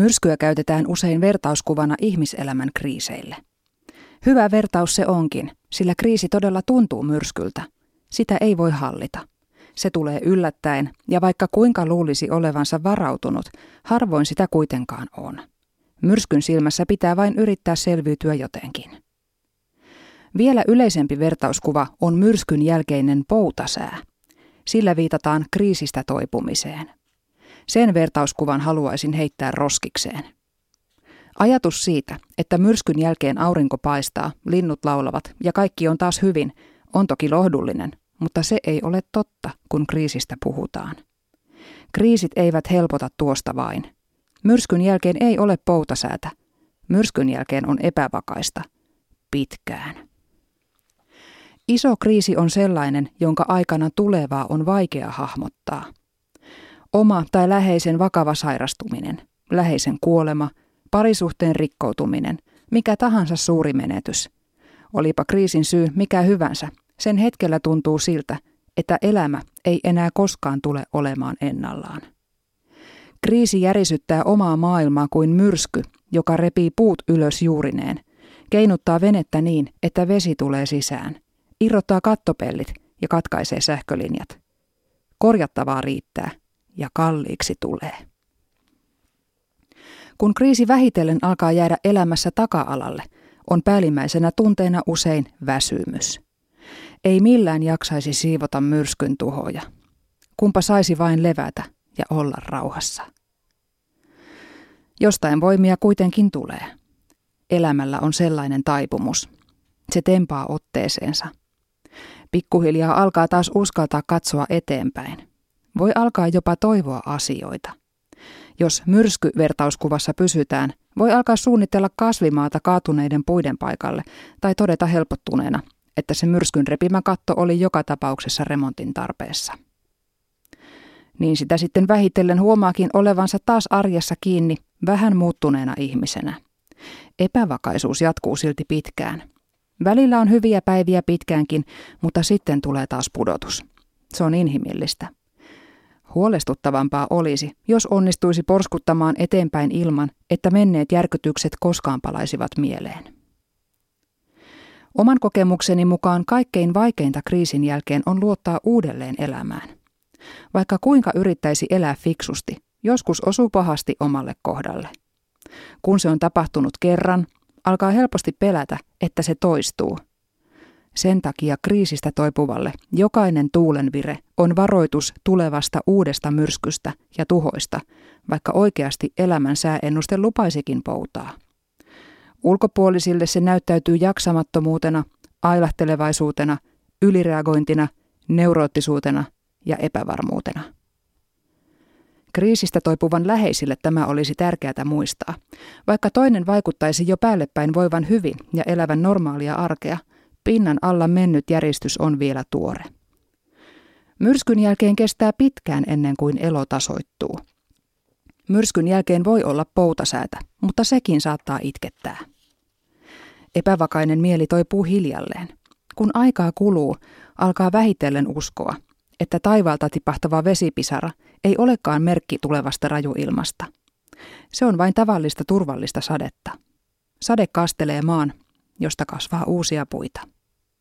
Myrskyä käytetään usein vertauskuvana ihmiselämän kriiseille. Hyvä vertaus se onkin, sillä kriisi todella tuntuu myrskyltä. Sitä ei voi hallita. Se tulee yllättäen, ja vaikka kuinka luulisi olevansa varautunut, harvoin sitä kuitenkaan on. Myrskyn silmässä pitää vain yrittää selviytyä jotenkin. Vielä yleisempi vertauskuva on myrskyn jälkeinen poutasää. Sillä viitataan kriisistä toipumiseen. Sen vertauskuvan haluaisin heittää roskikseen. Ajatus siitä, että myrskyn jälkeen aurinko paistaa, linnut laulavat ja kaikki on taas hyvin, on toki lohdullinen, mutta se ei ole totta, kun kriisistä puhutaan. Kriisit eivät helpota tuosta vain. Myrskyn jälkeen ei ole poutasäätä. Myrskyn jälkeen on epävakaista. Pitkään. Iso kriisi on sellainen, jonka aikana tulevaa on vaikea hahmottaa. Oma tai läheisen vakava sairastuminen, läheisen kuolema, parisuhteen rikkoutuminen, mikä tahansa suuri menetys. Olipa kriisin syy mikä hyvänsä, sen hetkellä tuntuu siltä, että elämä ei enää koskaan tule olemaan ennallaan. Kriisi järisyttää omaa maailmaa kuin myrsky, joka repii puut ylös juurineen, keinuttaa venettä niin, että vesi tulee sisään, irrottaa kattopellit ja katkaisee sähkölinjat. Korjattavaa riittää ja kalliiksi tulee. Kun kriisi vähitellen alkaa jäädä elämässä taka-alalle, on päällimmäisenä tunteena usein väsymys. Ei millään jaksaisi siivota myrskyn tuhoja. Kumpa saisi vain levätä ja olla rauhassa. Jostain voimia kuitenkin tulee. Elämällä on sellainen taipumus. Se tempaa otteeseensa. Pikkuhiljaa alkaa taas uskaltaa katsoa eteenpäin. Voi alkaa jopa toivoa asioita. Jos myrskyvertauskuvassa pysytään, voi alkaa suunnitella kasvimaata kaatuneiden puiden paikalle tai todeta helpottuneena, että se myrskyn repimä katto oli joka tapauksessa remontin tarpeessa. Niin sitä sitten vähitellen huomaakin olevansa taas arjessa kiinni vähän muuttuneena ihmisenä. Epävakaisuus jatkuu silti pitkään. Välillä on hyviä päiviä pitkäänkin, mutta sitten tulee taas pudotus. Se on inhimillistä. Huolestuttavampaa olisi, jos onnistuisi porskuttamaan eteenpäin ilman, että menneet järkytykset koskaan palaisivat mieleen. Oman kokemukseni mukaan kaikkein vaikeinta kriisin jälkeen on luottaa uudelleen elämään. Vaikka kuinka yrittäisi elää fiksusti, joskus osuu pahasti omalle kohdalle. Kun se on tapahtunut kerran, alkaa helposti pelätä, että se toistuu. Sen takia kriisistä toipuvalle jokainen tuulenvire on varoitus tulevasta uudesta myrskystä ja tuhoista, vaikka oikeasti elämän sääennuste lupaisikin poutaa. Ulkopuolisille se näyttäytyy jaksamattomuutena, ailahtelevaisuutena, ylireagointina, neuroottisuutena ja epävarmuutena. Kriisistä toipuvan läheisille tämä olisi tärkeää muistaa. Vaikka toinen vaikuttaisi jo päällepäin voivan hyvin ja elävän normaalia arkea, pinnan alla mennyt järjestys on vielä tuore. Myrskyn jälkeen kestää pitkään ennen kuin elo tasoittuu. Myrskyn jälkeen voi olla poutasäätä, mutta sekin saattaa itkettää. Epävakainen mieli toipuu hiljalleen. Kun aikaa kuluu, alkaa vähitellen uskoa, että taivaalta tipahtava vesipisara ei olekaan merkki tulevasta rajuilmasta. Se on vain tavallista turvallista sadetta. Sade kastelee maan, josta kasvaa uusia puita.